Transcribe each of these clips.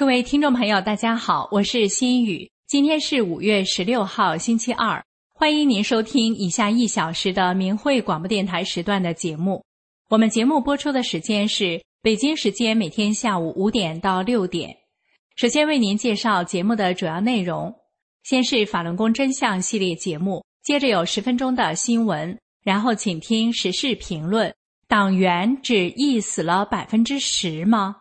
各位听众朋友，大家好，我是心雨。今天是五月十六号，星期二。欢迎您收听以下一小时的明慧广播电台时段的节目。我们节目播出的时间是北京时间每天下午五点到六点。首先为您介绍节目的主要内容：先是法轮功真相系列节目，接着有十分钟的新闻，然后请听时事评论。党员只易死了百分之十吗？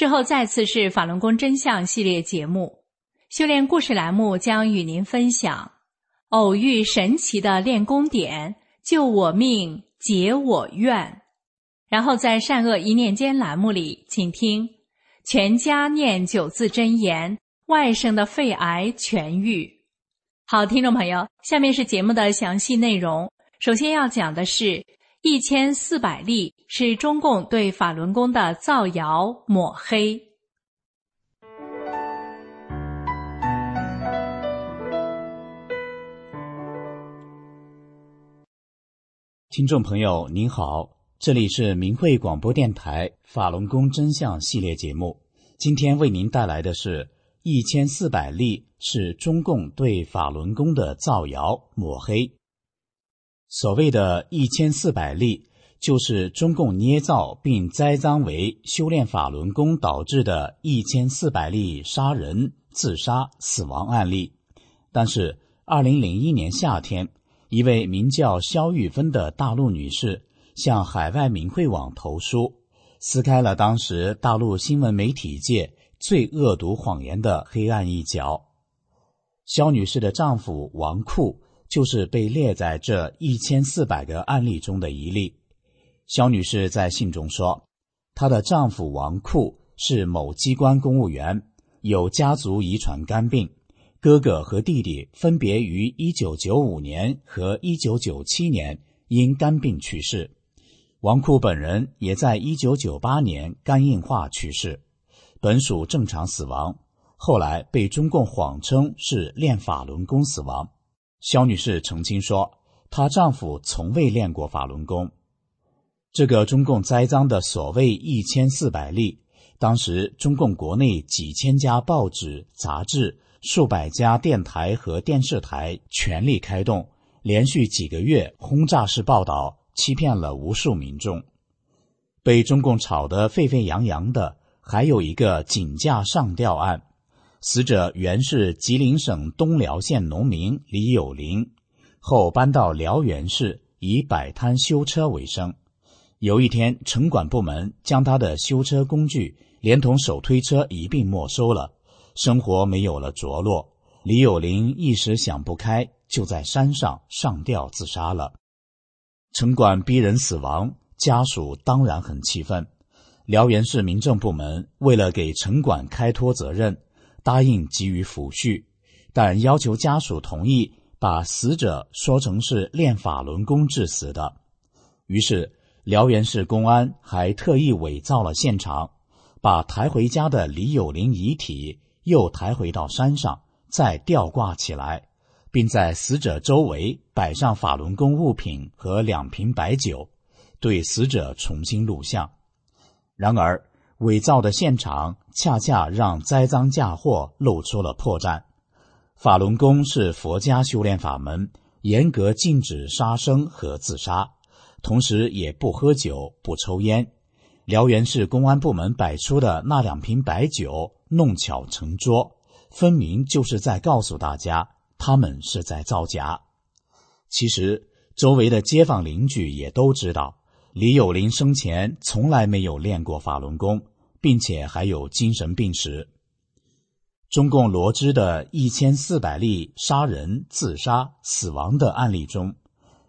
之后再次是法轮功真相系列节目，修炼故事栏目将与您分享偶遇神奇的练功点，救我命，解我怨。然后在善恶一念间栏目里，请听全家念九字真言，外甥的肺癌痊愈。好，听众朋友，下面是节目的详细内容。首先要讲的是。一千四百例是中共对法轮功的造谣抹黑。听众朋友您好，这里是明慧广播电台法轮功真相系列节目，今天为您带来的是一千四百例是中共对法轮功的造谣抹黑。所谓的一千四百例，就是中共捏造并栽赃为修炼法轮功导致的一千四百例杀人、自杀、死亡案例。但是，二零零一年夏天，一位名叫肖玉芬的大陆女士向海外民慧网投书，撕开了当时大陆新闻媒体界最恶毒谎言的黑暗一角。肖女士的丈夫王库。就是被列在这一千四百个案例中的一例。肖女士在信中说，她的丈夫王库是某机关公务员，有家族遗传肝病，哥哥和弟弟分别于一九九五年和一九九七年因肝病去世，王库本人也在一九九八年肝硬化去世，本属正常死亡，后来被中共谎称是练法轮功死亡。肖女士澄清说，她丈夫从未练过法轮功。这个中共栽赃的所谓一千四百例，当时中共国内几千家报纸、杂志、数百家电台和电视台全力开动，连续几个月轰炸式报道，欺骗了无数民众。被中共炒得沸沸扬扬的，还有一个井架上吊案。死者原是吉林省东辽县农民李有林，后搬到辽源市，以摆摊修车为生。有一天，城管部门将他的修车工具连同手推车一并没收了，生活没有了着落。李有林一时想不开，就在山上上吊自杀了。城管逼人死亡，家属当然很气愤。辽源市民政部门为了给城管开脱责任。答应给予抚恤，但要求家属同意把死者说成是练法轮功致死的。于是，辽源市公安还特意伪造了现场，把抬回家的李有林遗体又抬回到山上，再吊挂起来，并在死者周围摆上法轮功物品和两瓶白酒，对死者重新录像。然而，伪造的现场恰恰让栽赃嫁祸露出了破绽。法轮功是佛家修炼法门，严格禁止杀生和自杀，同时也不喝酒、不抽烟。辽源市公安部门摆出的那两瓶白酒弄巧成拙，分明就是在告诉大家，他们是在造假。其实，周围的街坊邻居也都知道，李有林生前从来没有练过法轮功，并且还有精神病史。中共罗织的一千四百例杀人、自杀、死亡的案例中，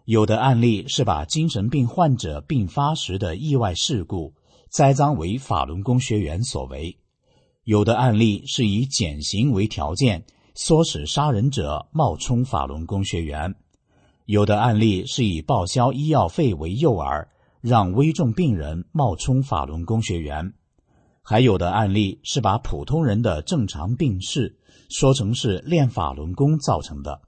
有的案例是把精神病患者病发时的意外事故栽赃为法轮功学员所为；有的案例是以减刑为条件，唆使杀人者冒充法轮功学员；有的案例是以报销医药费为诱饵，让危重病人冒充法轮功学员。还有的案例是把普通人的正常病逝说成是练法轮功造成的，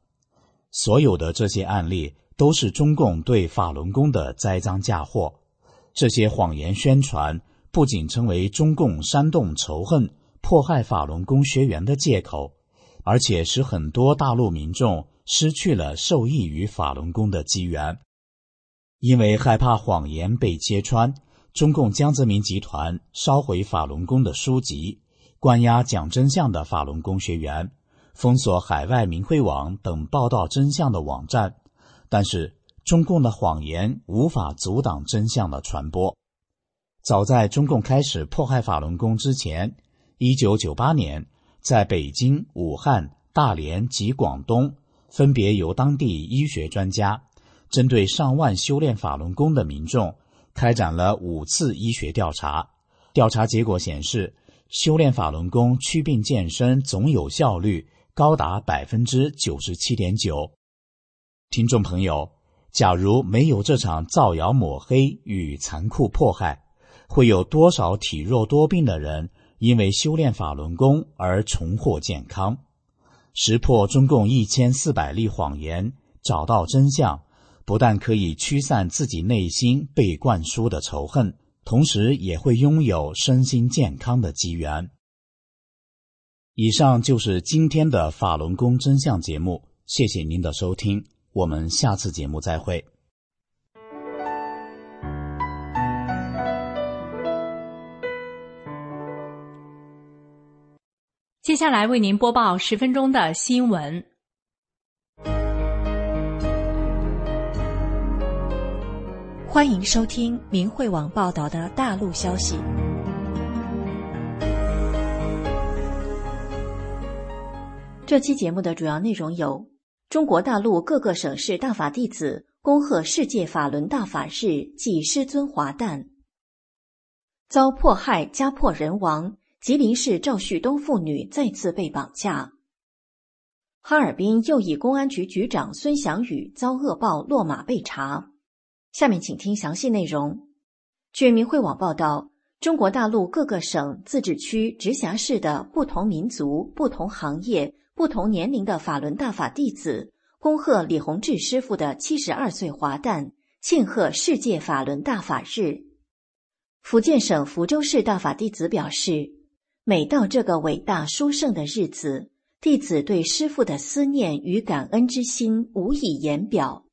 所有的这些案例都是中共对法轮功的栽赃嫁祸。这些谎言宣传不仅成为中共煽动仇恨、迫害法轮功学员的借口，而且使很多大陆民众失去了受益于法轮功的机缘，因为害怕谎言被揭穿。中共江泽民集团烧毁法轮功的书籍，关押讲真相的法轮功学员，封锁海外明慧网等报道真相的网站。但是，中共的谎言无法阻挡真相的传播。早在中共开始迫害法轮功之前，一九九八年，在北京、武汉、大连及广东，分别由当地医学专家针对上万修炼法轮功的民众。开展了五次医学调查，调查结果显示，修炼法轮功祛病健身总有效率高达百分之九十七点九。听众朋友，假如没有这场造谣抹黑与残酷迫害，会有多少体弱多病的人因为修炼法轮功而重获健康？识破中共一千四百例谎言，找到真相。不但可以驱散自己内心被灌输的仇恨，同时也会拥有身心健康的机缘。以上就是今天的法轮功真相节目，谢谢您的收听，我们下次节目再会。接下来为您播报十分钟的新闻。欢迎收听明慧网报道的大陆消息。这期节目的主要内容有：中国大陆各个省市大法弟子恭贺世界法轮大法日暨师尊华诞；遭迫害家破人亡，吉林市赵旭东妇女再次被绑架；哈尔滨又一公安局局长孙祥宇遭恶报落马被查。下面请听详细内容。据明慧网报道，中国大陆各个省、自治区、直辖市的不同民族、不同行业、不同年龄的法轮大法弟子，恭贺李洪志师傅的七十二岁华诞，庆贺世界法轮大法日。福建省福州市大法弟子表示，每到这个伟大殊胜的日子，弟子对师傅的思念与感恩之心无以言表。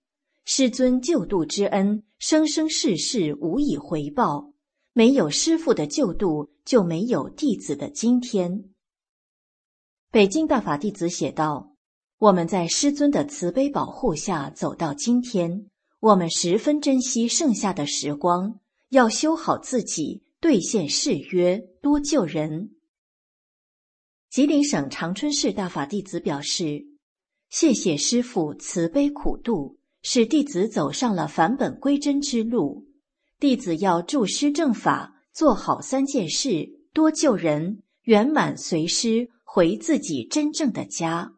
师尊救度之恩，生生世世无以回报。没有师父的救度，就没有弟子的今天。北京大法弟子写道：“我们在师尊的慈悲保护下走到今天，我们十分珍惜剩下的时光，要修好自己，兑现誓约，多救人。”吉林省长春市大法弟子表示：“谢谢师父慈悲苦度。”使弟子走上了返本归真之路。弟子要助师正法，做好三件事：多救人，圆满随师回自己真正的家。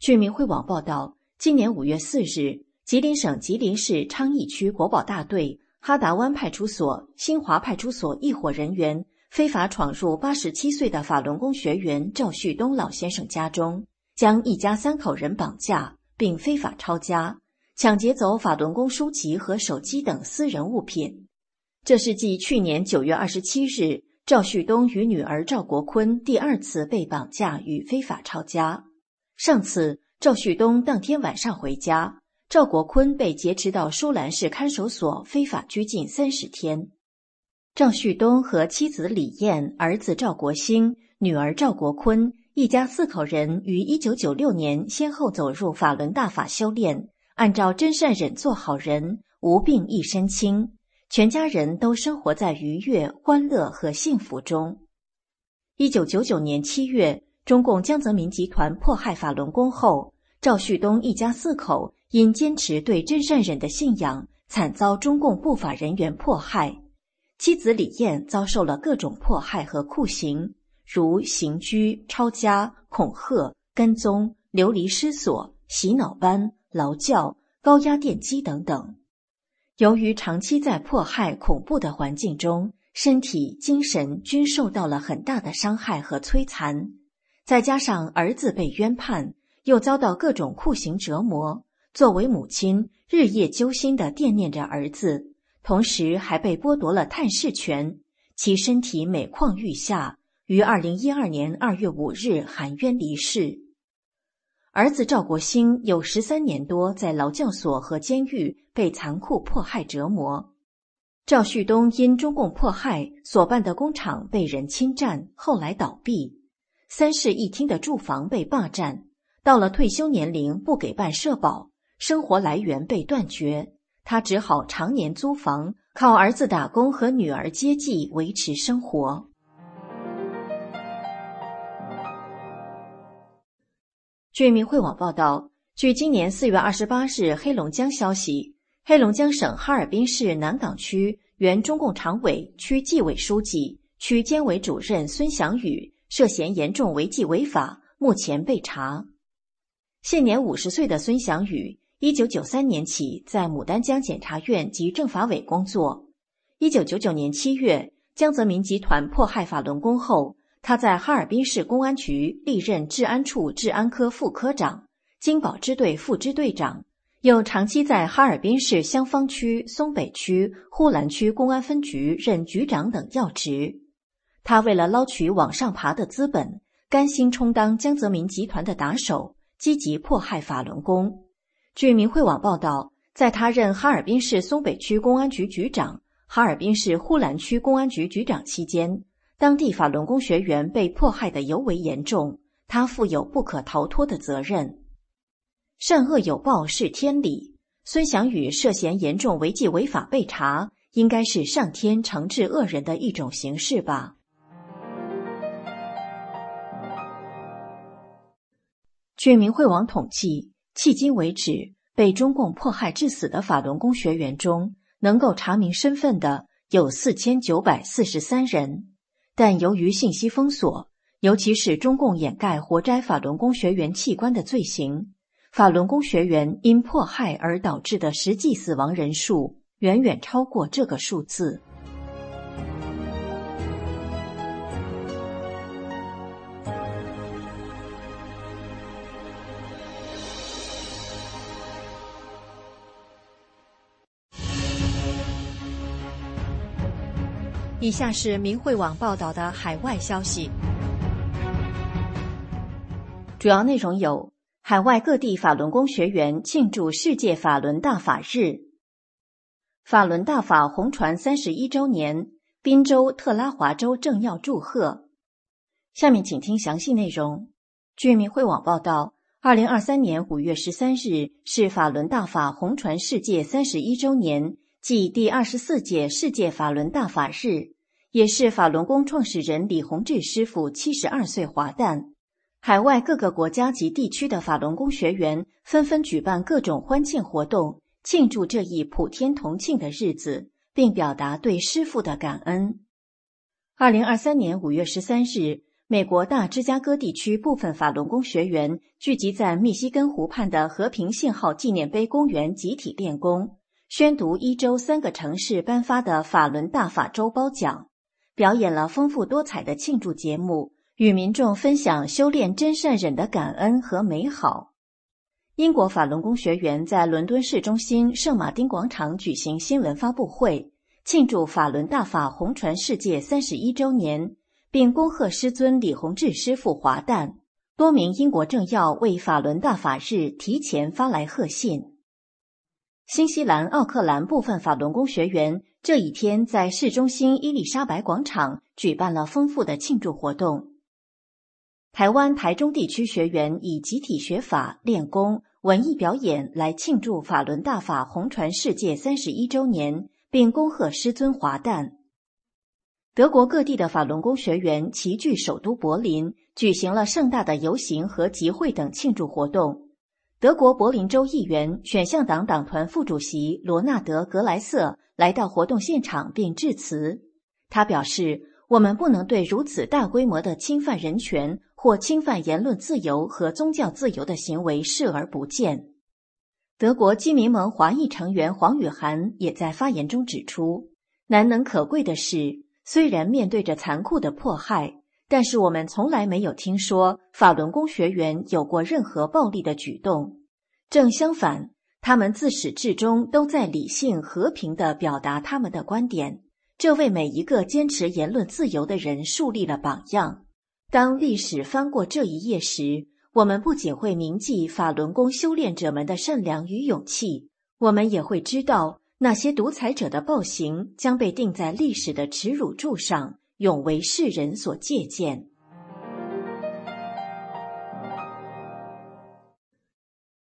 据明慧网报道，今年五月四日，吉林省吉林市昌邑区国保大队哈达湾派出所、新华派出所一伙人员。非法闯入八十七岁的法轮功学员赵旭东老先生家中，将一家三口人绑架，并非法抄家、抢劫走法轮功书籍和手机等私人物品。这是继去年九月二十七日赵旭东与女儿赵国坤第二次被绑架与非法抄家。上次赵旭东当天晚上回家，赵国坤被劫持到舒兰市看守所非法拘禁三十天。赵旭东和妻子李燕、儿子赵国兴、女儿赵国坤一家四口人于一九九六年先后走入法轮大法修炼，按照真善忍做好人，无病一身轻，全家人都生活在愉悦、欢乐和幸福中。一九九九年七月，中共江泽民集团迫害法轮功后，赵旭东一家四口因坚持对真善忍的信仰，惨遭中共不法人员迫害。妻子李艳遭受了各种迫害和酷刑，如刑拘、抄家、恐吓、跟踪、流离失所、洗脑班、劳教、高压电击等等。由于长期在迫害、恐怖的环境中，身体、精神均受到了很大的伤害和摧残，再加上儿子被冤判，又遭到各种酷刑折磨，作为母亲，日夜揪心的惦念着儿子。同时还被剥夺了探视权，其身体每况愈下，于二零一二年二月五日含冤离世。儿子赵国兴有十三年多在劳教所和监狱被残酷迫害折磨。赵旭东因中共迫害所办的工厂被人侵占，后来倒闭；三室一厅的住房被霸占，到了退休年龄不给办社保，生活来源被断绝。他只好常年租房，靠儿子打工和女儿接济维持生活。据明慧网报道，据今年四月二十八日黑龙江消息，黑龙江省哈尔滨市南岗区原中共常委、区纪委书记、区监委主任孙祥宇涉嫌严重违纪违法，目前被查。现年五十岁的孙祥宇。一九九三年起，在牡丹江检察院及政法委工作。一九九九年七月，江泽民集团迫害法轮功后，他在哈尔滨市公安局历任治安处治安科副科长、金宝支队副支队长，又长期在哈尔滨市香坊区、松北区、呼兰区公安分局任局长等要职。他为了捞取往上爬的资本，甘心充当江泽民集团的打手，积极迫害法轮功。据明慧网报道，在他任哈尔滨市松北区公安局局长、哈尔滨市呼兰区公安局局长期间，当地法轮功学员被迫害的尤为严重，他负有不可逃脱的责任。善恶有报是天理，孙祥宇涉嫌严重违纪违法被查，应该是上天惩治恶人的一种形式吧。据明慧网统计。迄今为止，被中共迫害致死的法轮功学员中，能够查明身份的有四千九百四十三人。但由于信息封锁，尤其是中共掩盖活摘法轮功学员器官的罪行，法轮功学员因迫害而导致的实际死亡人数远远超过这个数字。以下是明慧网报道的海外消息，主要内容有：海外各地法轮功学员庆祝世界法轮大法日，法轮大法红传三十一周年，宾州、特拉华州政要祝贺。下面请听详细内容。据明慧网报道，二零二三年五月十三日是法轮大法红传世界三十一周年。即第二十四届世界法轮大法日，也是法轮功创始人李洪志师傅七十二岁华诞。海外各个国家及地区的法轮功学员纷纷举办各种欢庆活动，庆祝这一普天同庆的日子，并表达对师傅的感恩。二零二三年五月十三日，美国大芝加哥地区部分法轮功学员聚集在密西根湖畔的和平信号纪念碑公园，集体练功。宣读一周三个城市颁发的法轮大法周褒奖，表演了丰富多彩的庆祝节目，与民众分享修炼真善忍的感恩和美好。英国法轮功学员在伦敦市中心圣马丁广场举行新闻发布会，庆祝法轮大法红传世界三十一周年，并恭贺师尊李洪志师傅华诞。多名英国政要为法轮大法日提前发来贺信。新西兰奥克兰部分法轮功学员这一天在市中心伊丽莎白广场举办了丰富的庆祝活动。台湾台中地区学员以集体学法、练功、文艺表演来庆祝法轮大法红传世界三十一周年，并恭贺师尊华诞。德国各地的法轮功学员齐聚首都柏林，举行了盛大的游行和集会等庆祝活动。德国柏林州议员、选项党党团副主席罗纳德·格莱瑟来到活动现场并致辞。他表示：“我们不能对如此大规模的侵犯人权。”或侵犯言论自由和宗教自由的行为视而不见。德国基民盟华裔成员黄雨涵也在发言中指出，难能可贵的是，虽然面对着残酷的迫害，但是我们从来没有听说法轮功学员有过任何暴力的举动。正相反，他们自始至终都在理性和平地表达他们的观点，这为每一个坚持言论自由的人树立了榜样。当历史翻过这一页时，我们不仅会铭记法轮功修炼者们的善良与勇气，我们也会知道那些独裁者的暴行将被钉在历史的耻辱柱上，永为世人所借鉴。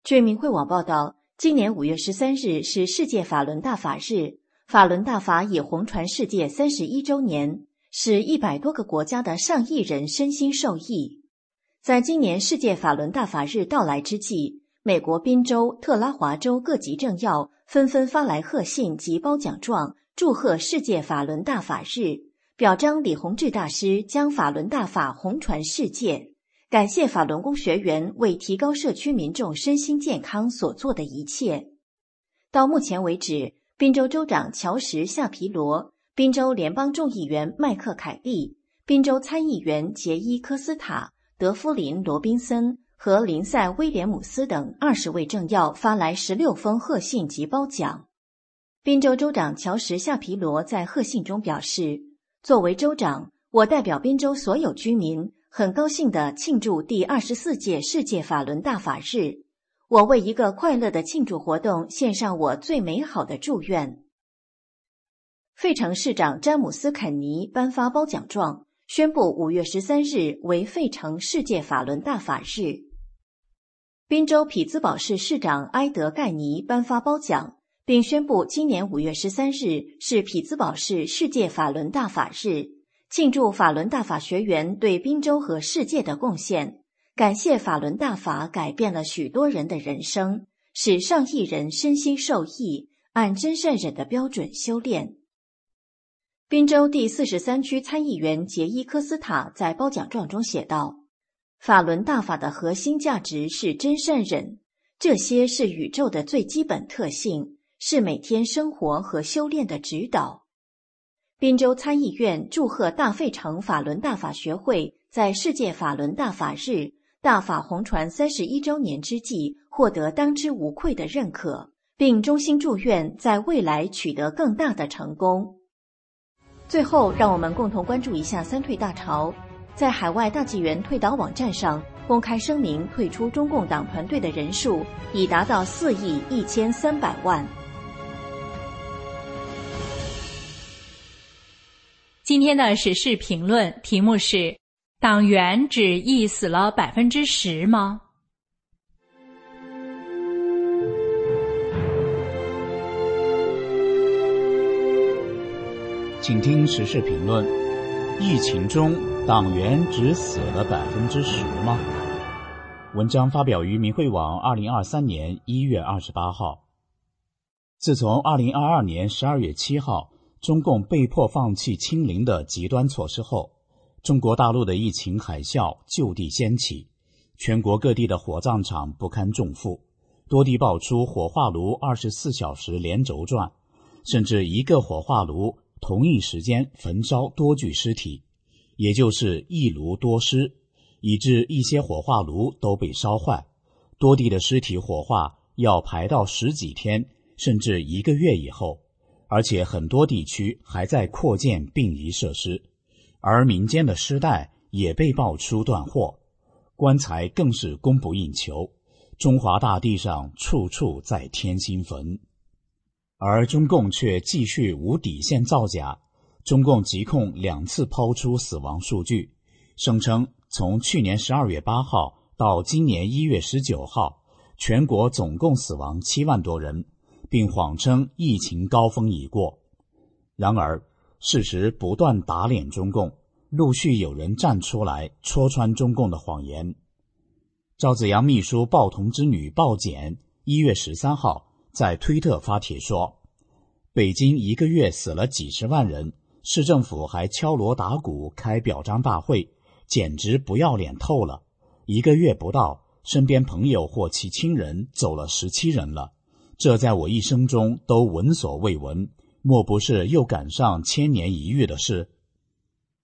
据明慧网报道，今年五月十三日是世界法轮大法日，法轮大法已红传世界三十一周年。使一百多个国家的上亿人身心受益。在今年世界法轮大法日到来之际，美国宾州、特拉华州各级政要纷纷发来贺信及褒奖状，祝贺世界法轮大法日，表彰李洪志大师将法轮大法红传世界，感谢法轮功学员为提高社区民众身心健康所做的一切。到目前为止，宾州州长乔什·夏皮罗。宾州联邦众议员麦克凯利、宾州参议员杰伊科斯塔、德夫林罗宾森和林赛威廉姆斯等二十位政要发来十六封贺信及褒奖。宾州州长乔什夏皮罗在贺信中表示：“作为州长，我代表宾州所有居民，很高兴地庆祝第二十四届世界法轮大法日。我为一个快乐的庆祝活动献上我最美好的祝愿。”费城市长詹姆斯·肯尼颁发褒奖状，宣布五月十三日为费城世界法轮大法日。宾州匹兹堡市市长埃德盖尼颁发褒奖，并宣布今年五月十三日是匹兹堡市世界法轮大法日，庆祝法轮大法学员对宾州和世界的贡献，感谢法轮大法改变了许多人的人生，使上亿人身心受益，按真善忍的标准修炼。宾州第四十三区参议员杰伊科斯塔在褒奖状中写道：“法轮大法的核心价值是真善忍，这些是宇宙的最基本特性，是每天生活和修炼的指导。”宾州参议院祝贺大费城法轮大法学会在世界法轮大法日大法红传三十一周年之际获得当之无愧的认可，并衷心祝愿在未来取得更大的成功。最后，让我们共同关注一下三退大潮。在海外大纪元退党网站上公开声明退出中共党团队的人数已达到四亿一千三百万。今天的时事评论题目是：党员只意死了百分之十吗？请听时事评论：疫情中党员只死了百分之十吗？文章发表于明慧网，二零二三年一月二十八号。自从二零二二年十二月七号中共被迫放弃清零的极端措施后，中国大陆的疫情海啸就地掀起，全国各地的火葬场不堪重负，多地爆出火化炉二十四小时连轴转，甚至一个火化炉。同一时间焚烧多具尸体，也就是一炉多尸，以致一些火化炉都被烧坏，多地的尸体火化要排到十几天甚至一个月以后，而且很多地区还在扩建殡仪设施，而民间的尸袋也被爆出断货，棺材更是供不应求，中华大地上处处在添新坟。而中共却继续无底线造假。中共疾控两次抛出死亡数据，声称从去年十二月八号到今年一月十九号，全国总共死亡七万多人，并谎称疫情高峰已过。然而，事实不断打脸中共，陆续有人站出来戳穿中共的谎言。赵子阳秘书鲍同之女鲍简一月十三号。在推特发帖说：“北京一个月死了几十万人，市政府还敲锣打鼓开表彰大会，简直不要脸透了。一个月不到，身边朋友或其亲人走了十七人了，这在我一生中都闻所未闻，莫不是又赶上千年一遇的事？”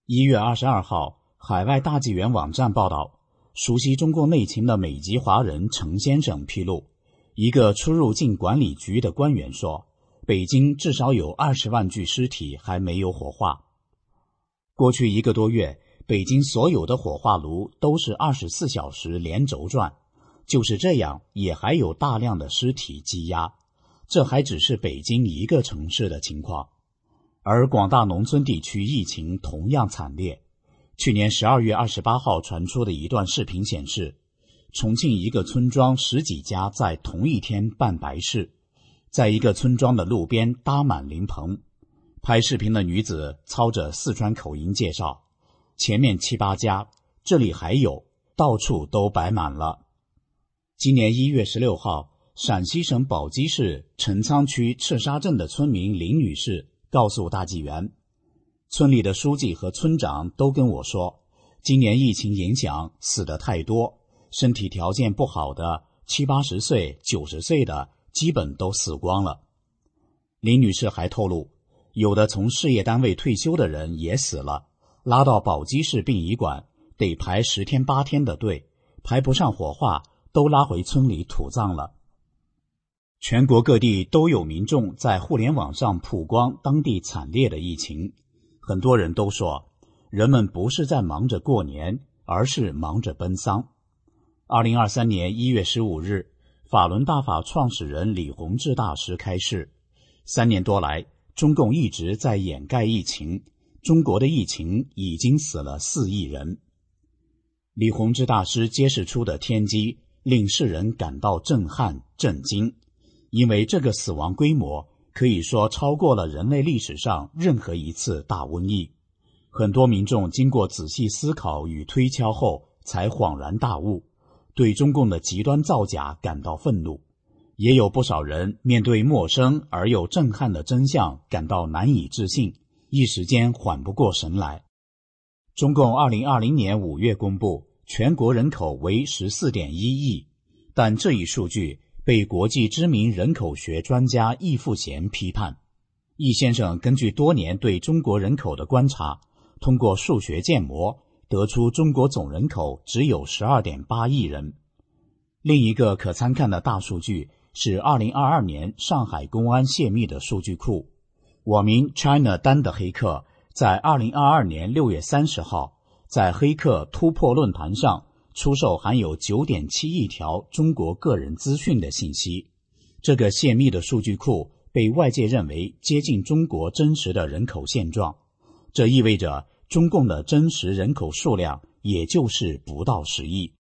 一月二十二号，海外大纪元网站报道，熟悉中共内情的美籍华人程先生披露。一个出入境管理局的官员说：“北京至少有二十万具尸体还没有火化。过去一个多月，北京所有的火化炉都是二十四小时连轴转，就是这样，也还有大量的尸体积压。这还只是北京一个城市的情况，而广大农村地区疫情同样惨烈。去年十二月二十八号传出的一段视频显示。”重庆一个村庄十几家在同一天办白事，在一个村庄的路边搭满灵棚。拍视频的女子操着四川口音介绍：“前面七八家，这里还有，到处都摆满了。”今年一月十六号，陕西省宝鸡市陈仓区赤沙镇的村民林女士告诉大纪元：“村里的书记和村长都跟我说，今年疫情影响，死的太多。”身体条件不好的七八十岁、九十岁的，基本都死光了。林女士还透露，有的从事业单位退休的人也死了，拉到宝鸡市殡仪馆得排十天八天的队，排不上火化，都拉回村里土葬了。全国各地都有民众在互联网上曝光当地惨烈的疫情，很多人都说，人们不是在忙着过年，而是忙着奔丧。二零二三年一月十五日，法轮大法创始人李洪志大师开示：三年多来，中共一直在掩盖疫情，中国的疫情已经死了四亿人。李洪志大师揭示出的天机，令世人感到震撼震惊，因为这个死亡规模可以说超过了人类历史上任何一次大瘟疫。很多民众经过仔细思考与推敲后，才恍然大悟。对中共的极端造假感到愤怒，也有不少人面对陌生而又震撼的真相感到难以置信，一时间缓不过神来。中共二零二零年五月公布全国人口为十四点一亿，但这一数据被国际知名人口学专家易富贤批判。易先生根据多年对中国人口的观察，通过数学建模。得出中国总人口只有十二点八亿人。另一个可参看的大数据是二零二二年上海公安泄密的数据库。网名 China 丹的黑客在二零二二年六月三十号在黑客突破论坛上出售含有九点七亿条中国个人资讯的信息。这个泄密的数据库被外界认为接近中国真实的人口现状，这意味着。中共的真实人口数量也就是不到十亿，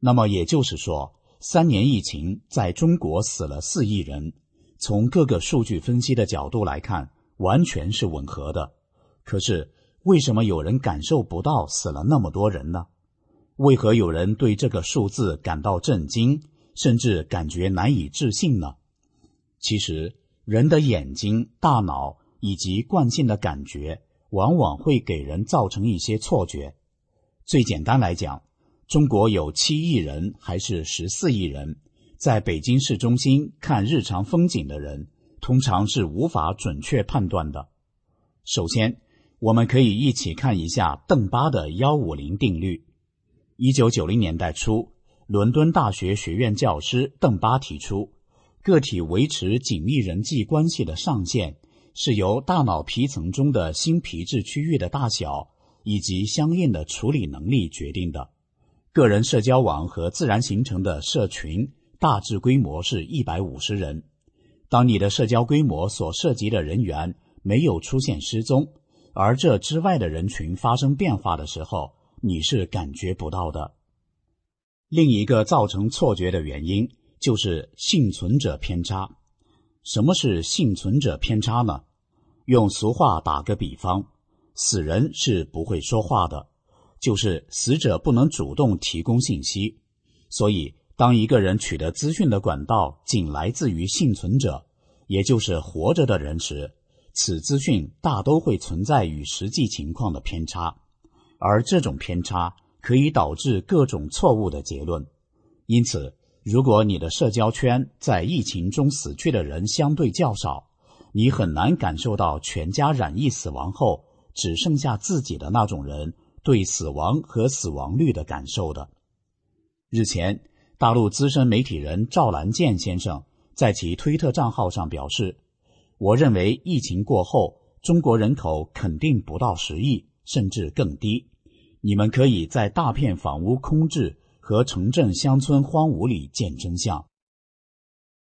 那么也就是说，三年疫情在中国死了四亿人。从各个数据分析的角度来看，完全是吻合的。可是，为什么有人感受不到死了那么多人呢？为何有人对这个数字感到震惊，甚至感觉难以置信呢？其实，人的眼睛、大脑以及惯性的感觉。往往会给人造成一些错觉。最简单来讲，中国有七亿人还是十四亿人，在北京市中心看日常风景的人，通常是无法准确判断的。首先，我们可以一起看一下邓巴的幺五零定律。一九九零年代初，伦敦大学学院教师邓巴提出，个体维持紧密人际关系的上限。是由大脑皮层中的新皮质区域的大小以及相应的处理能力决定的。个人社交网和自然形成的社群大致规模是一百五十人。当你的社交规模所涉及的人员没有出现失踪，而这之外的人群发生变化的时候，你是感觉不到的。另一个造成错觉的原因就是幸存者偏差。什么是幸存者偏差呢？用俗话打个比方，死人是不会说话的，就是死者不能主动提供信息。所以，当一个人取得资讯的管道仅来自于幸存者，也就是活着的人时，此资讯大都会存在与实际情况的偏差，而这种偏差可以导致各种错误的结论。因此，如果你的社交圈在疫情中死去的人相对较少，你很难感受到全家染疫死亡后只剩下自己的那种人对死亡和死亡率的感受的。日前，大陆资深媒体人赵兰健先生在其推特账号上表示。我认为疫情过后，中国人口肯定不到十亿，甚至更低。你们可以在大片房屋空置和城镇乡村荒芜里见真相。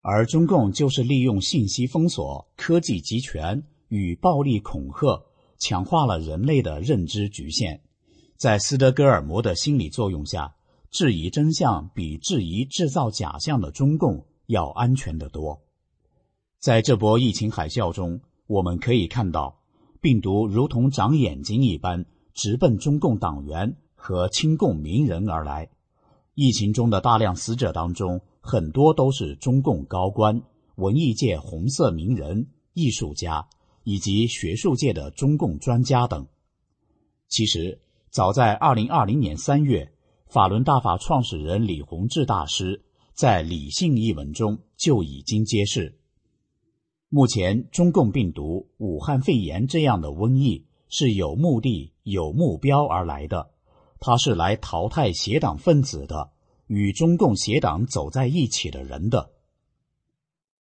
而中共就是利用信息封锁、科技集权与暴力恐吓，强化了人类的认知局限。在斯德哥尔摩的心理作用下，质疑真相比质疑制造假象的中共要安全得多。在这波疫情海啸中，我们可以看到，病毒如同长眼睛一般直奔中共党员和亲共名人而来。疫情中的大量死者当中，很多都是中共高官、文艺界红色名人、艺术家以及学术界的中共专家等。其实，早在2020年3月，法轮大法创始人李洪志大师在《理性》一文中就已经揭示。目前，中共病毒、武汉肺炎这样的瘟疫是有目的、有目标而来的，它是来淘汰邪党分子的，与中共邪党走在一起的人的。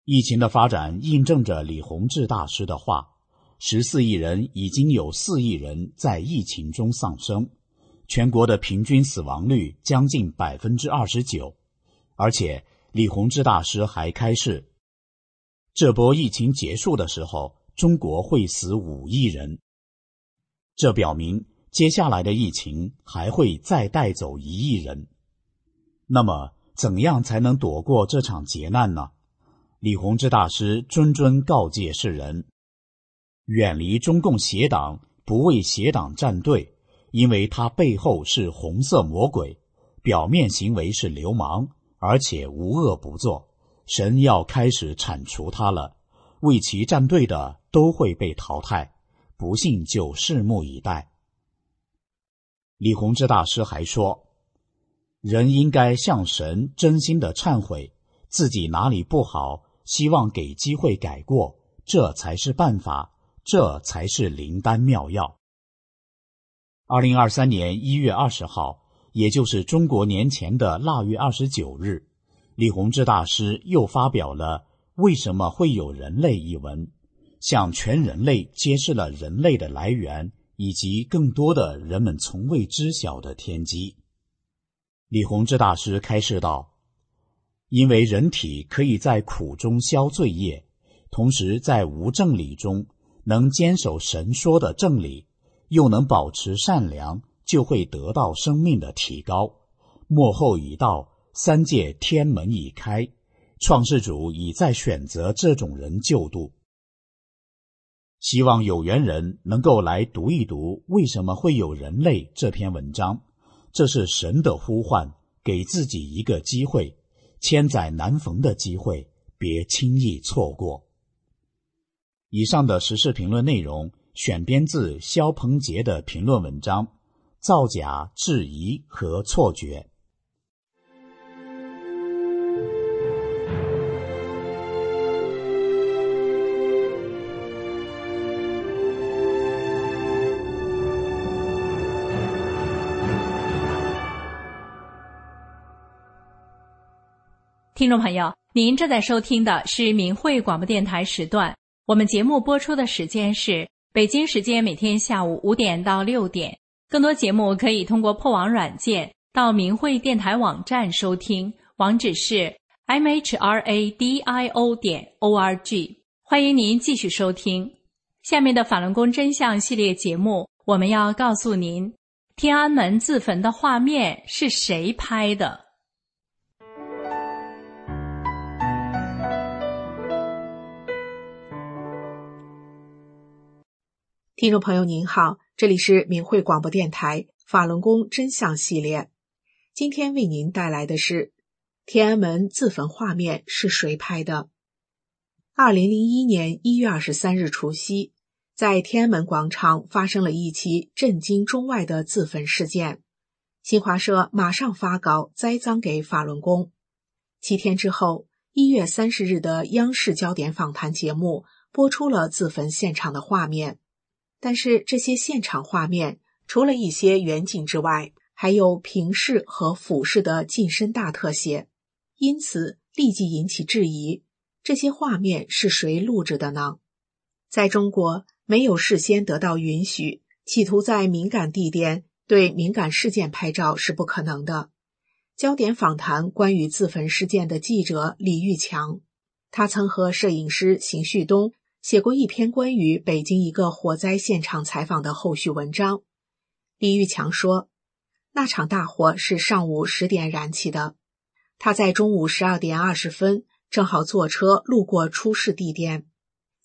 疫情的发展印证着李洪志大师的话：十四亿人已经有四亿人在疫情中丧生，全国的平均死亡率将近百分之二十九，而且李洪志大师还开示。这波疫情结束的时候，中国会死五亿人。这表明接下来的疫情还会再带走一亿人。那么，怎样才能躲过这场劫难呢？李洪志大师谆谆告诫世人：远离中共邪党，不为邪党站队，因为他背后是红色魔鬼，表面行为是流氓，而且无恶不作。神要开始铲除他了，为其站队的都会被淘汰，不信就拭目以待。李洪志大师还说，人应该向神真心的忏悔，自己哪里不好，希望给机会改过，这才是办法，这才是灵丹妙药。二零二三年一月二十号，也就是中国年前的腊月二十九日。李洪志大师又发表了《为什么会有人类》一文，向全人类揭示了人类的来源以及更多的人们从未知晓的天机。李洪志大师开示道：“因为人体可以在苦中消罪业，同时在无正理中能坚守神说的正理，又能保持善良，就会得到生命的提高。幕后已到。”三界天门已开，创世主已在选择这种人救度。希望有缘人能够来读一读《为什么会有人类》这篇文章，这是神的呼唤，给自己一个机会，千载难逢的机会，别轻易错过。以上的时事评论内容选编自肖鹏杰的评论文章《造假、质疑和错觉》。听众朋友，您正在收听的是明慧广播电台时段。我们节目播出的时间是北京时间每天下午五点到六点。更多节目可以通过破网软件到明慧电台网站收听，网址是 mhradio 点 org。欢迎您继续收听下面的法轮功真相系列节目。我们要告诉您，天安门自焚的画面是谁拍的？听众朋友您好，这里是明慧广播电台法轮功真相系列。今天为您带来的是天安门自焚画面是谁拍的？二零零一年一月二十三日除夕，在天安门广场发生了一起震惊中外的自焚事件。新华社马上发稿栽赃给法轮功。七天之后，一月三十日的央视焦点访谈节目播出了自焚现场的画面。但是这些现场画面除了一些远景之外，还有平视和俯视的近身大特写，因此立即引起质疑：这些画面是谁录制的呢？在中国，没有事先得到允许，企图在敏感地点对敏感事件拍照是不可能的。焦点访谈关于自焚事件的记者李玉强，他曾和摄影师邢旭东。写过一篇关于北京一个火灾现场采访的后续文章。李玉强说，那场大火是上午十点燃起的，他在中午十二点二十分正好坐车路过出事地点，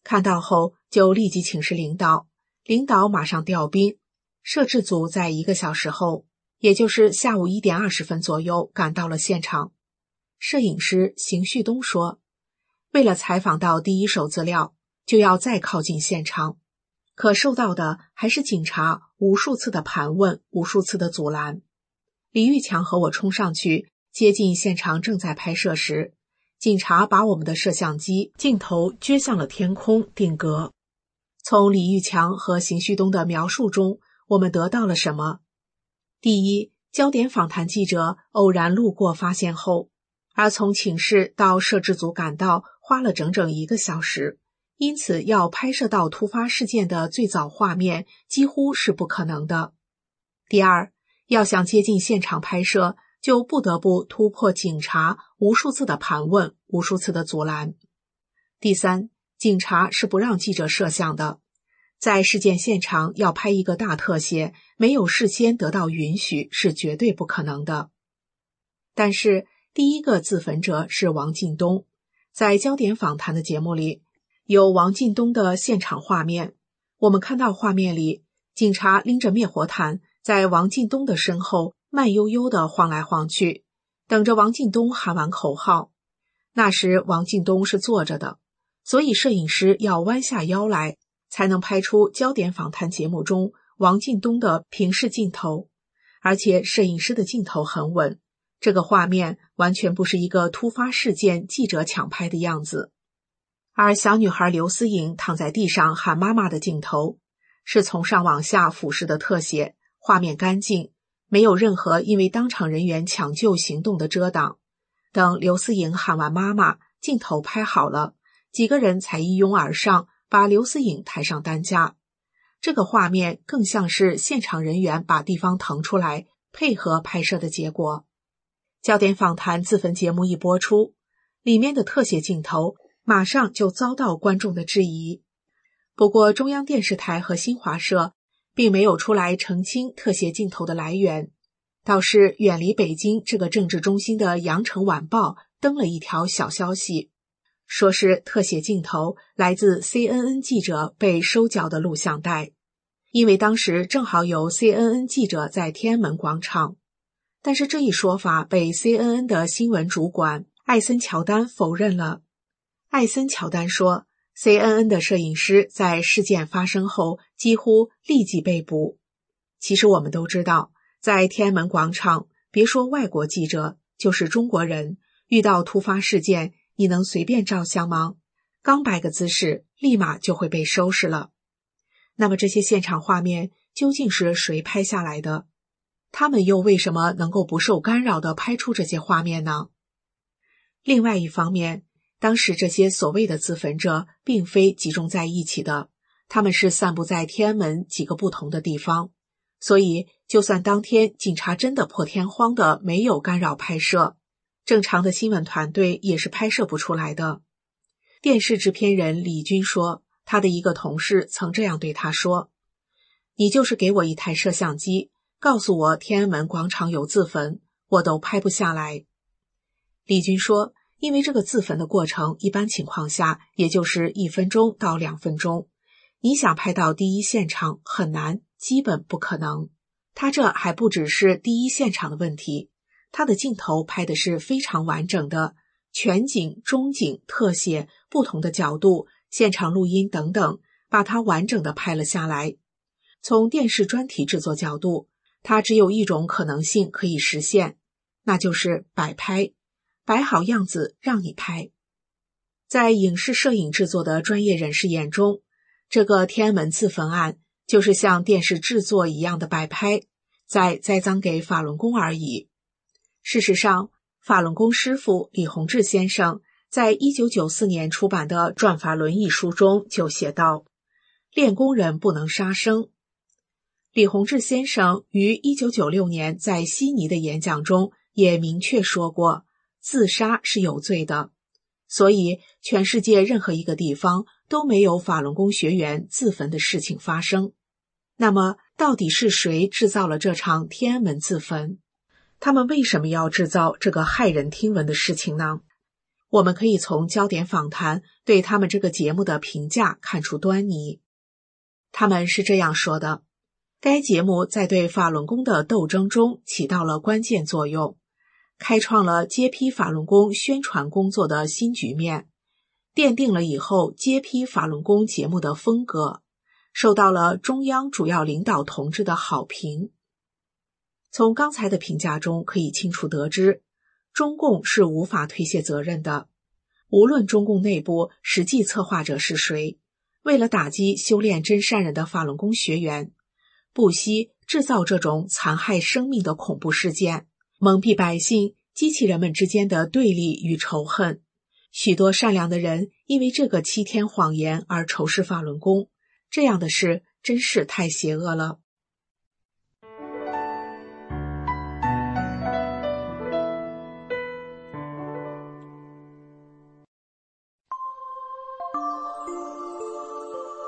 看到后就立即请示领导，领导马上调兵，摄制组在一个小时后，也就是下午一点二十分左右赶到了现场。摄影师邢旭东说，为了采访到第一手资料。就要再靠近现场，可受到的还是警察无数次的盘问，无数次的阻拦。李玉强和我冲上去接近现场，正在拍摄时，警察把我们的摄像机镜头撅向了天空定格。从李玉强和邢旭东的描述中，我们得到了什么？第一，焦点访谈记者偶然路过发现后，而从寝室到摄制组赶到花了整整一个小时。因此，要拍摄到突发事件的最早画面几乎是不可能的。第二，要想接近现场拍摄，就不得不突破警察无数次的盘问、无数次的阻拦。第三，警察是不让记者摄像的，在事件现场要拍一个大特写，没有事先得到允许是绝对不可能的。但是，第一个自焚者是王进东，在焦点访谈的节目里。有王进东的现场画面，我们看到画面里，警察拎着灭火毯，在王进东的身后慢悠悠地晃来晃去，等着王进东喊完口号。那时王进东是坐着的，所以摄影师要弯下腰来，才能拍出焦点访谈节目中王进东的平视镜头。而且摄影师的镜头很稳，这个画面完全不是一个突发事件记者抢拍的样子。而小女孩刘思颖躺在地上喊妈妈的镜头，是从上往下俯视的特写，画面干净，没有任何因为当场人员抢救行动的遮挡。等刘思颖喊完妈妈，镜头拍好了，几个人才一拥而上，把刘思颖抬上担架。这个画面更像是现场人员把地方腾出来配合拍摄的结果。焦点访谈自焚节目一播出，里面的特写镜头。马上就遭到观众的质疑。不过，中央电视台和新华社并没有出来澄清特写镜头的来源，倒是远离北京这个政治中心的《羊城晚报》登了一条小消息，说是特写镜头来自 CNN 记者被收缴的录像带，因为当时正好有 CNN 记者在天安门广场。但是这一说法被 CNN 的新闻主管艾森乔丹否认了。艾森乔丹说：“CNN 的摄影师在事件发生后几乎立即被捕。其实我们都知道，在天安门广场，别说外国记者，就是中国人，遇到突发事件，你能随便照相吗？刚摆个姿势，立马就会被收拾了。那么这些现场画面究竟是谁拍下来的？他们又为什么能够不受干扰的拍出这些画面呢？另外一方面。”当时这些所谓的自焚者并非集中在一起的，他们是散布在天安门几个不同的地方，所以就算当天警察真的破天荒的没有干扰拍摄，正常的新闻团队也是拍摄不出来的。电视制片人李军说，他的一个同事曾这样对他说：“你就是给我一台摄像机，告诉我天安门广场有自焚，我都拍不下来。”李军说：“因为这个自焚的过程，一般情况下也就是一分钟到两分钟，你想拍到第一现场很难，基本不可能。他这还不只是第一现场的问题，他的镜头拍的是非常完整的。”全景、中景、特写、不同的角度、现场录音等等，把它完整的拍了下来。从电视专题制作角度，它只有一种可能性可以实现，那就是摆拍，摆好样子让你拍。在影视摄影制作的专业人士眼中，这个天安门自焚案就是像电视制作一样的摆拍，在栽赃给法轮功而已。事实上。法轮功师傅李洪志先生在一九九四年出版的《转法轮》一书中就写道：“练功人不能杀生。”李洪志先生于一九九六年在悉尼的演讲中也明确说过，自杀是有罪的。所以，全世界任何一个地方都没有法轮功学员自焚的事情发生。那么，到底是谁制造了这场天安门自焚？他们为什么要制造这个骇人听闻的事情呢？我们可以从焦点访谈对他们这个节目的评价看出端倪。他们是这样说的：该节目在对法轮功的斗争中起到了关键作用，开创了揭批法轮功宣传工作的新局面，奠定了以后揭批法轮功节目的风格，受到了中央主要领导同志的好评。从刚才的评价中可以清楚得知，中共是无法推卸责任的。无论中共内部实际策划者是谁，为了打击修炼真善人的法轮功学员，不惜制造这种残害生命的恐怖事件，蒙蔽百姓，激起人们之间的对立与仇恨。许多善良的人因为这个欺天谎言而仇视法轮功，这样的事真是太邪恶了。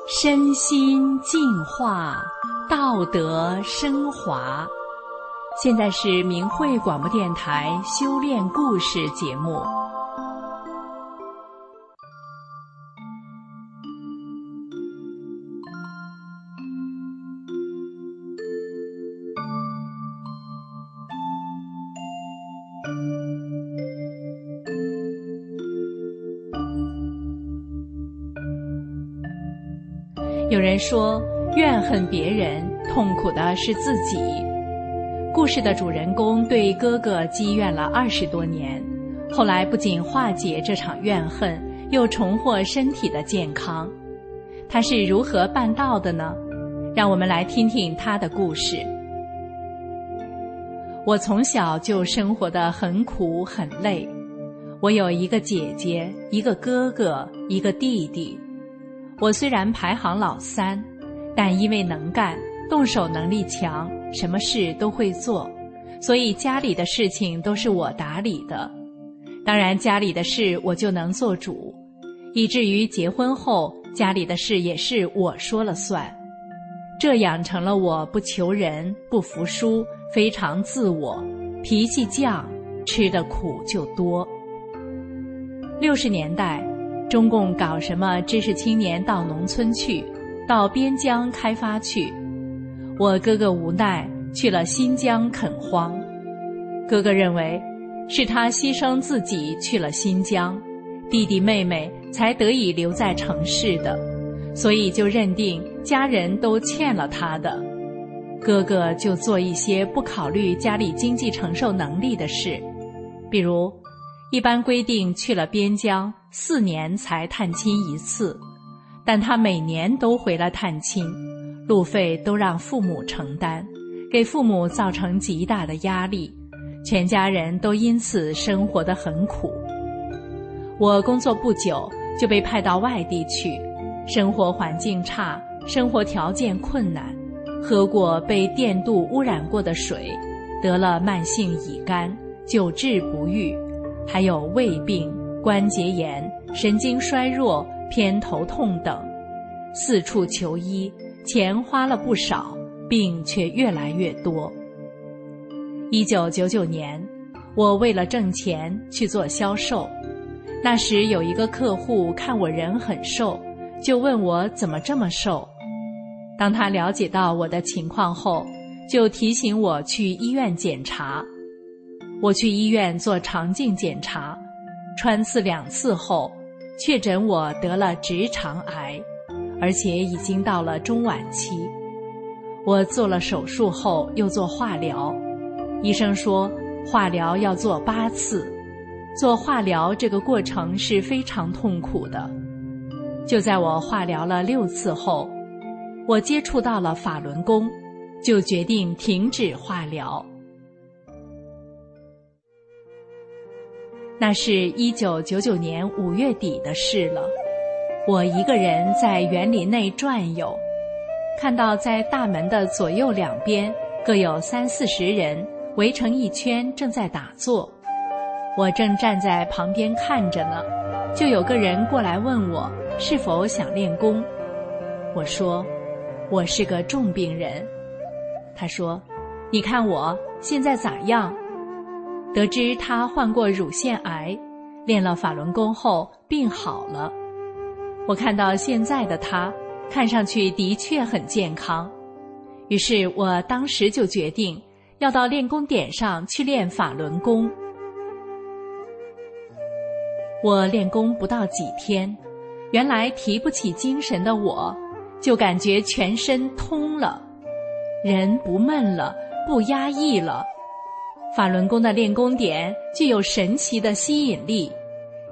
身心净化，道德升华。现在是明慧广播电台修炼故事节目。有人说，怨恨别人，痛苦的是自己。故事的主人公对哥哥积怨了二十多年，后来不仅化解这场怨恨，又重获身体的健康。他是如何办到的呢？让我们来听听他的故事。我从小就生活的很苦很累，我有一个姐姐，一个哥哥，一个弟弟。我虽然排行老三，但因为能干、动手能力强，什么事都会做，所以家里的事情都是我打理的。当然，家里的事我就能做主，以至于结婚后，家里的事也是我说了算。这养成了我不求人、不服输、非常自我、脾气犟、吃的苦就多。六十年代。中共搞什么知识青年到农村去，到边疆开发去。我哥哥无奈去了新疆垦荒。哥哥认为是他牺牲自己去了新疆，弟弟妹妹才得以留在城市的，所以就认定家人都欠了他的。哥哥就做一些不考虑家里经济承受能力的事，比如。一般规定去了边疆四年才探亲一次，但他每年都回来探亲，路费都让父母承担，给父母造成极大的压力，全家人都因此生活得很苦。我工作不久就被派到外地去，生活环境差，生活条件困难，喝过被电镀污染过的水，得了慢性乙肝，久治不愈。还有胃病、关节炎、神经衰弱、偏头痛等，四处求医，钱花了不少，病却越来越多。一九九九年，我为了挣钱去做销售，那时有一个客户看我人很瘦，就问我怎么这么瘦。当他了解到我的情况后，就提醒我去医院检查。我去医院做肠镜检查，穿刺两次后，确诊我得了直肠癌，而且已经到了中晚期。我做了手术后又做化疗，医生说化疗要做八次，做化疗这个过程是非常痛苦的。就在我化疗了六次后，我接触到了法轮功，就决定停止化疗。那是一九九九年五月底的事了。我一个人在园林内转悠，看到在大门的左右两边各有三四十人围成一圈，正在打坐。我正站在旁边看着呢，就有个人过来问我是否想练功。我说我是个重病人。他说：“你看我现在咋样？”得知他患过乳腺癌，练了法轮功后病好了。我看到现在的他，看上去的确很健康。于是我当时就决定要到练功点上去练法轮功。我练功不到几天，原来提不起精神的我，就感觉全身通了，人不闷了，不压抑了。法轮功的练功点具有神奇的吸引力，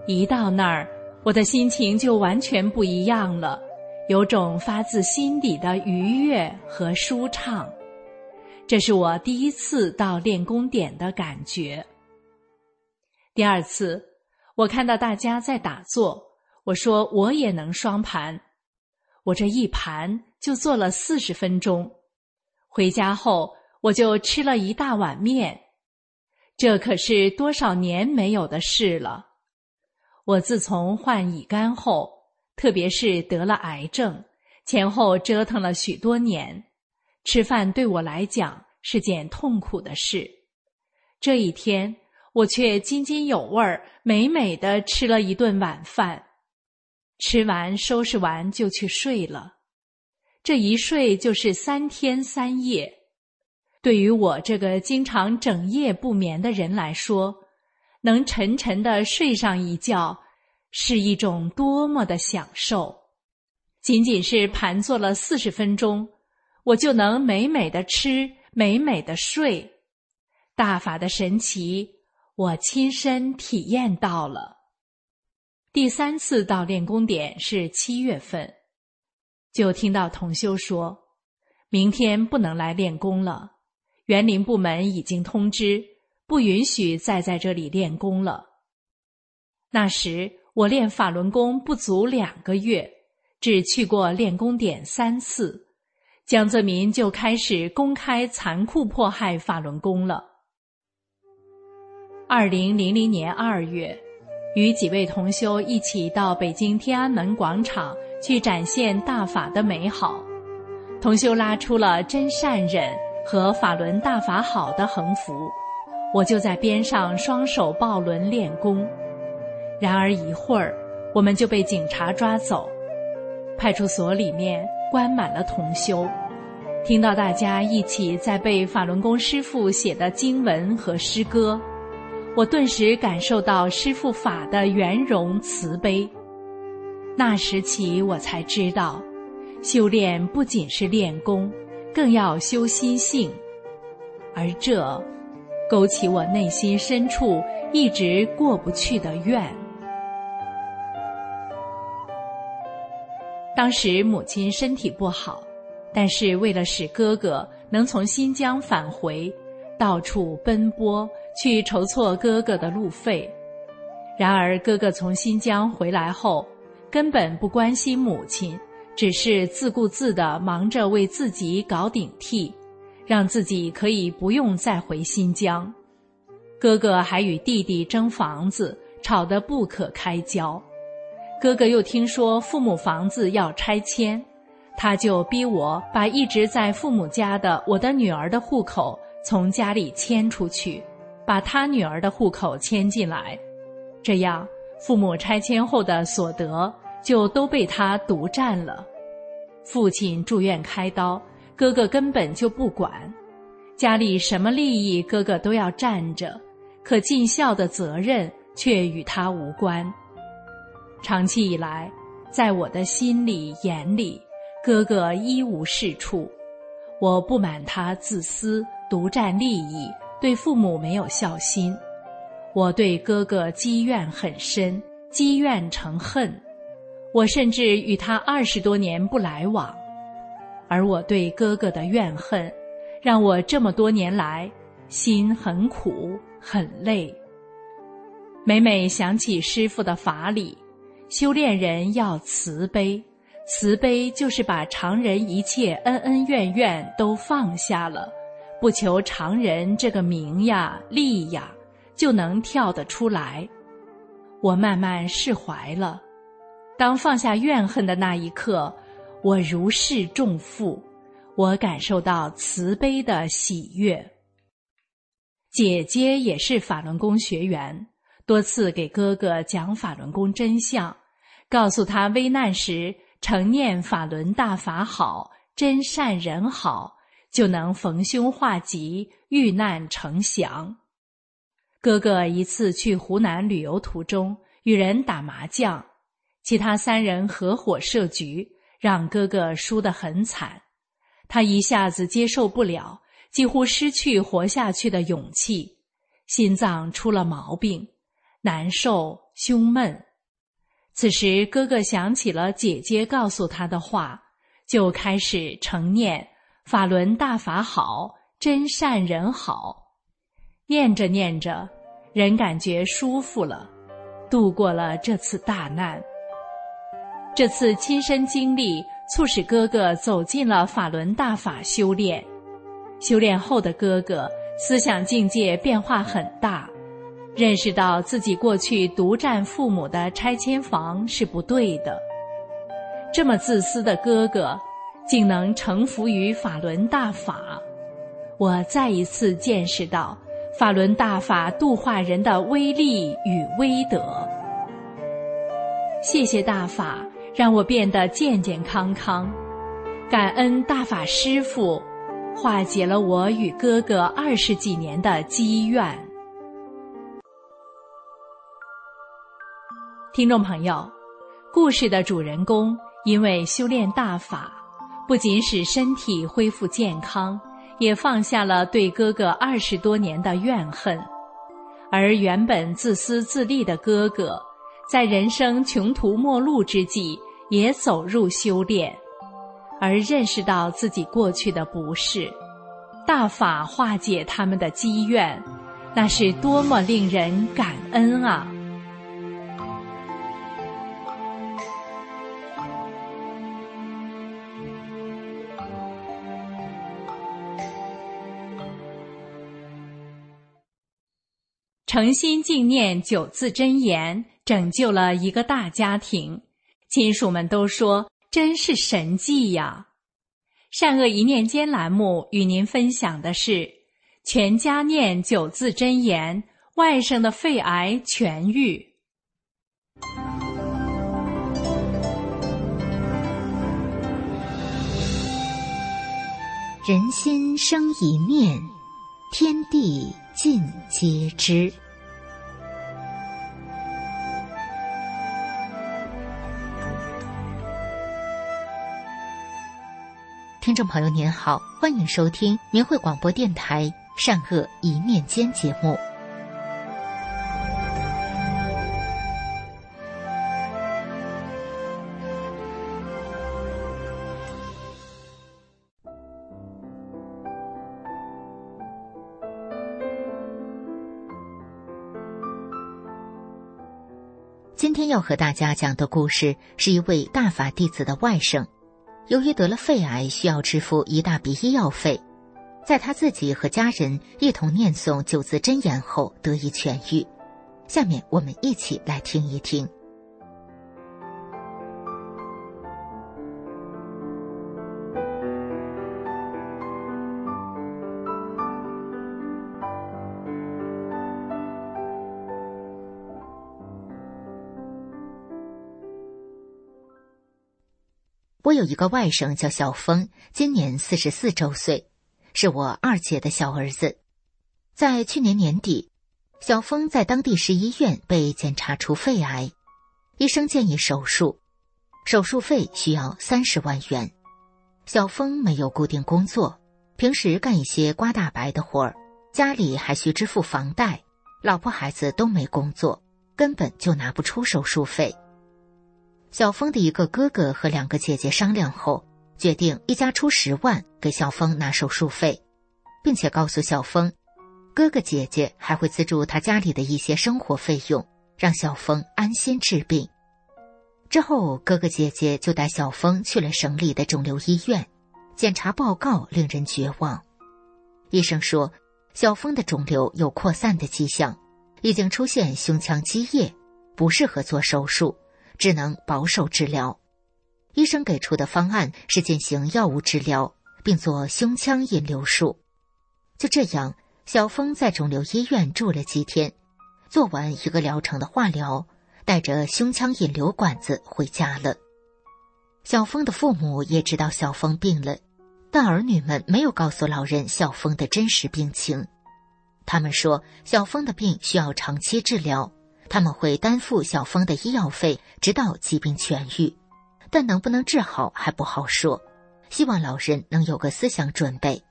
一到那儿，我的心情就完全不一样了，有种发自心底的愉悦和舒畅。这是我第一次到练功点的感觉。第二次，我看到大家在打坐，我说我也能双盘，我这一盘就做了四十分钟。回家后，我就吃了一大碗面。这可是多少年没有的事了。我自从患乙肝后，特别是得了癌症，前后折腾了许多年，吃饭对我来讲是件痛苦的事。这一天，我却津津有味儿、美美的吃了一顿晚饭，吃完收拾完就去睡了。这一睡就是三天三夜。对于我这个经常整夜不眠的人来说，能沉沉的睡上一觉，是一种多么的享受！仅仅是盘坐了四十分钟，我就能美美的吃，美美的睡。大法的神奇，我亲身体验到了。第三次到练功点是七月份，就听到同修说，明天不能来练功了。园林部门已经通知，不允许再在这里练功了。那时我练法轮功不足两个月，只去过练功点三次，江泽民就开始公开残酷迫害法轮功了。二零零零年二月，与几位同修一起到北京天安门广场去展现大法的美好，同修拉出了真善忍。和法轮大法好的横幅，我就在边上双手抱轮练功。然而一会儿，我们就被警察抓走。派出所里面关满了同修，听到大家一起在背法轮功师傅写的经文和诗歌，我顿时感受到师傅法的圆融慈悲。那时起，我才知道，修炼不仅是练功。更要修心性，而这勾起我内心深处一直过不去的怨。当时母亲身体不好，但是为了使哥哥能从新疆返回，到处奔波去筹措哥哥的路费。然而哥哥从新疆回来后，根本不关心母亲。只是自顾自的忙着为自己搞顶替，让自己可以不用再回新疆。哥哥还与弟弟争房子，吵得不可开交。哥哥又听说父母房子要拆迁，他就逼我把一直在父母家的我的女儿的户口从家里迁出去，把他女儿的户口迁进来，这样父母拆迁后的所得就都被他独占了。父亲住院开刀，哥哥根本就不管，家里什么利益哥哥都要占着，可尽孝的责任却与他无关。长期以来，在我的心里、眼里，哥哥一无是处。我不满他自私、独占利益，对父母没有孝心。我对哥哥积怨很深，积怨成恨。我甚至与他二十多年不来往，而我对哥哥的怨恨，让我这么多年来心很苦、很累。每每想起师父的法理。修炼人要慈悲，慈悲就是把常人一切恩恩怨怨都放下了，不求常人这个名呀利呀，就能跳得出来。我慢慢释怀了，当放下怨恨的那一刻，我如释重负，我感受到慈悲的喜悦。姐姐也是法轮功学员，多次给哥哥讲法轮功真相。告诉他危难时常念法轮大法好，真善人好，就能逢凶化吉，遇难成祥。哥哥一次去湖南旅游途中与人打麻将，其他三人合伙设局，让哥哥输得很惨。他一下子接受不了，几乎失去活下去的勇气，心脏出了毛病，难受、胸闷。此时，哥哥想起了姐姐告诉他的话，就开始成念“法轮大法好，真善人好”。念着念着，人感觉舒服了，度过了这次大难。这次亲身经历，促使哥哥走进了法轮大法修炼。修炼后的哥哥，思想境界变化很大。认识到自己过去独占父母的拆迁房是不对的，这么自私的哥哥，竟能臣服于法轮大法。我再一次见识到法轮大法度化人的威力与威德。谢谢大法，让我变得健健康康。感恩大法师父，化解了我与哥哥二十几年的积怨。听众朋友，故事的主人公因为修炼大法，不仅使身体恢复健康，也放下了对哥哥二十多年的怨恨。而原本自私自利的哥哥，在人生穷途末路之际，也走入修炼，而认识到自己过去的不是，大法化解他们的积怨，那是多么令人感恩啊！诚心敬念九字真言，拯救了一个大家庭。亲属们都说真是神迹呀！善恶一念间栏目与您分享的是：全家念九字真言，外甥的肺癌痊愈。人心生一念，天地尽皆知。听众朋友您好，欢迎收听明慧广播电台《善恶一念间》节目。今天要和大家讲的故事，是一位大法弟子的外甥。由于得了肺癌，需要支付一大笔医药费，在他自己和家人一同念诵九字真言后得以痊愈。下面我们一起来听一听。我有一个外甥叫小峰，今年四十四周岁，是我二姐的小儿子。在去年年底，小峰在当地市医院被检查出肺癌，医生建议手术，手术费需要三十万元。小峰没有固定工作，平时干一些刮大白的活儿，家里还需支付房贷，老婆孩子都没工作，根本就拿不出手术费。小峰的一个哥哥和两个姐姐商量后，决定一家出十万给小峰拿手术费，并且告诉小峰，哥哥姐姐还会资助他家里的一些生活费用，让小峰安心治病。之后，哥哥姐姐就带小峰去了省里的肿瘤医院，检查报告令人绝望。医生说，小峰的肿瘤有扩散的迹象，已经出现胸腔积液，不适合做手术。只能保守治疗，医生给出的方案是进行药物治疗，并做胸腔引流术。就这样，小峰在肿瘤医院住了几天，做完一个疗程的化疗，带着胸腔引流管子回家了。小峰的父母也知道小峰病了，但儿女们没有告诉老人小峰的真实病情。他们说，小峰的病需要长期治疗。他们会担负小峰的医药费，直到疾病痊愈，但能不能治好还不好说。希望老人能有个思想准备。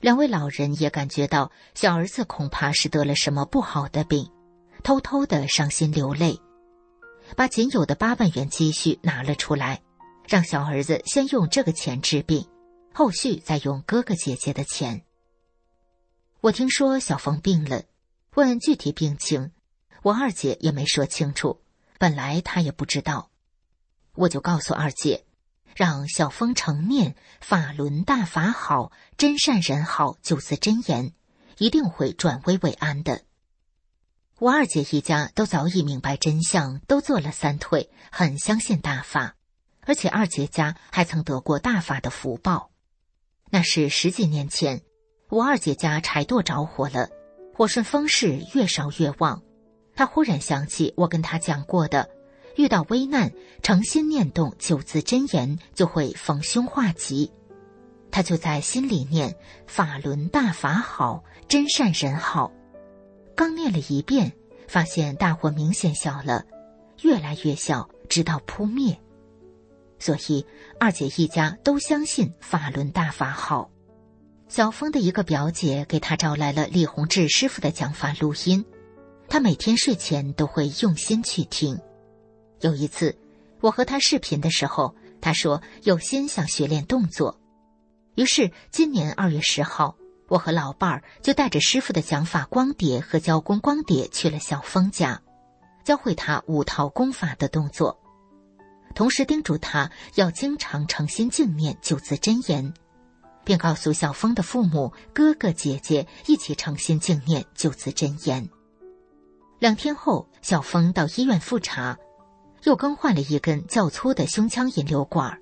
两位老人也感觉到小儿子恐怕是得了什么不好的病，偷偷的伤心流泪，把仅有的八万元积蓄拿了出来，让小儿子先用这个钱治病，后续再用哥哥姐姐的钱。我听说小峰病了，问具体病情。我二姐也没说清楚，本来她也不知道，我就告诉二姐，让小峰成念法轮大法好，真善人好九字真言，一定会转危为安的。我二姐一家都早已明白真相，都做了三退，很相信大法，而且二姐家还曾得过大法的福报。那是十几年前，我二姐家柴垛着火了，火顺风势越烧越旺。他忽然想起我跟他讲过的，遇到危难，诚心念动九字真言，就会逢凶化吉。他就在心里念“法轮大法好，真善人好”。刚念了一遍，发现大火明显小了，越来越小，直到扑灭。所以二姐一家都相信法轮大法好。小峰的一个表姐给他找来了李洪志师傅的讲法录音。他每天睡前都会用心去听。有一次，我和他视频的时候，他说有心想学练动作。于是，今年二月十号，我和老伴儿就带着师傅的讲法光碟和教功光碟去了小峰家，教会他五套功法的动作，同时叮嘱他要经常诚心静念九字真言，并告诉小峰的父母、哥哥姐姐一起诚心静念九字真言。两天后，小峰到医院复查，又更换了一根较粗的胸腔引流管。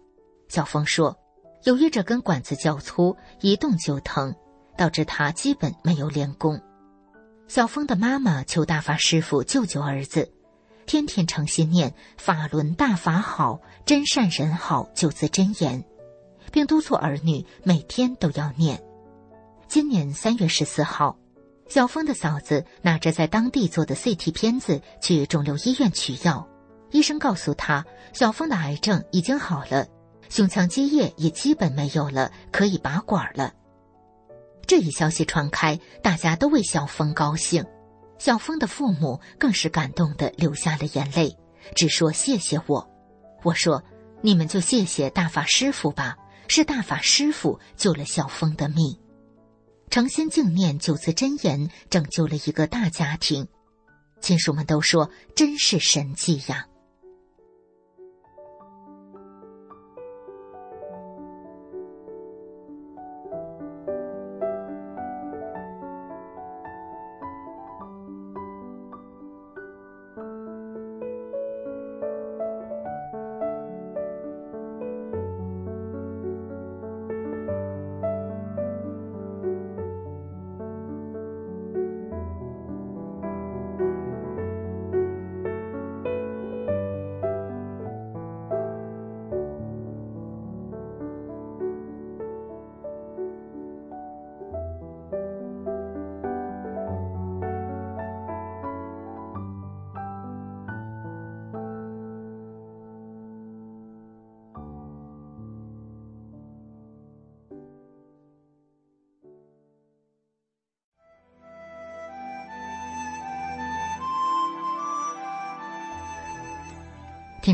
小峰说，由于这根管子较粗，一动就疼，导致他基本没有练功。小峰的妈妈求大法师傅救救儿子，天天诚心念“法轮大法好，真善人好”九字真言，并督促儿女每天都要念。今年三月十四号。小峰的嫂子拿着在当地做的 CT 片子去肿瘤医院取药，医生告诉他，小峰的癌症已经好了，胸腔积液也基本没有了，可以拔管了。这一消息传开，大家都为小峰高兴，小峰的父母更是感动的流下了眼泪，只说谢谢我。我说，你们就谢谢大法师傅吧，是大法师傅救了小峰的命。诚心静念九字真言，拯救了一个大家庭。亲属们都说，真是神迹呀！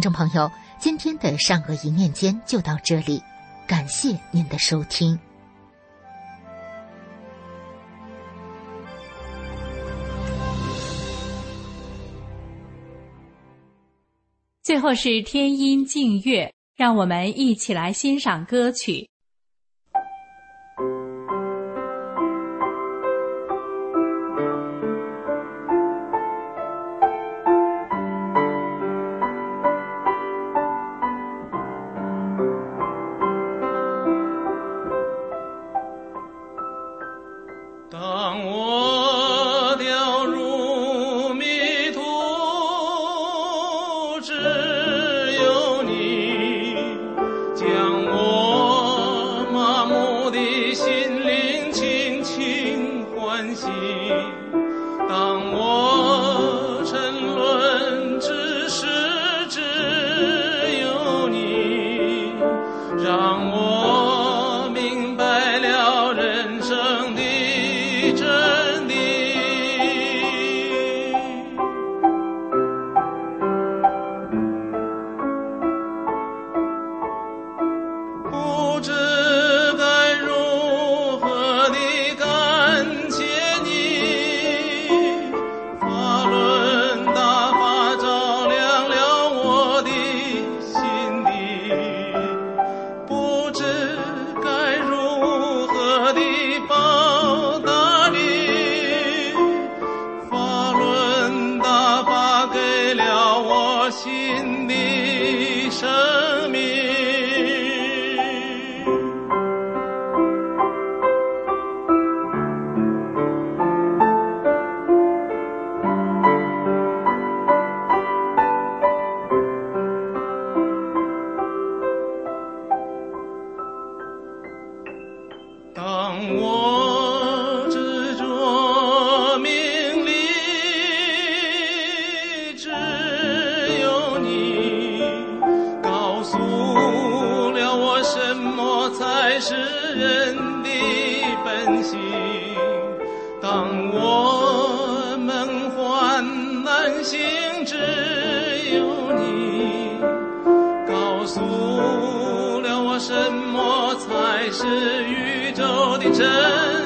众朋友，今天的善恶一念间就到这里，感谢您的收听。最后是天音静月，让我们一起来欣赏歌曲。让我。诉了我什么才是宇宙的真。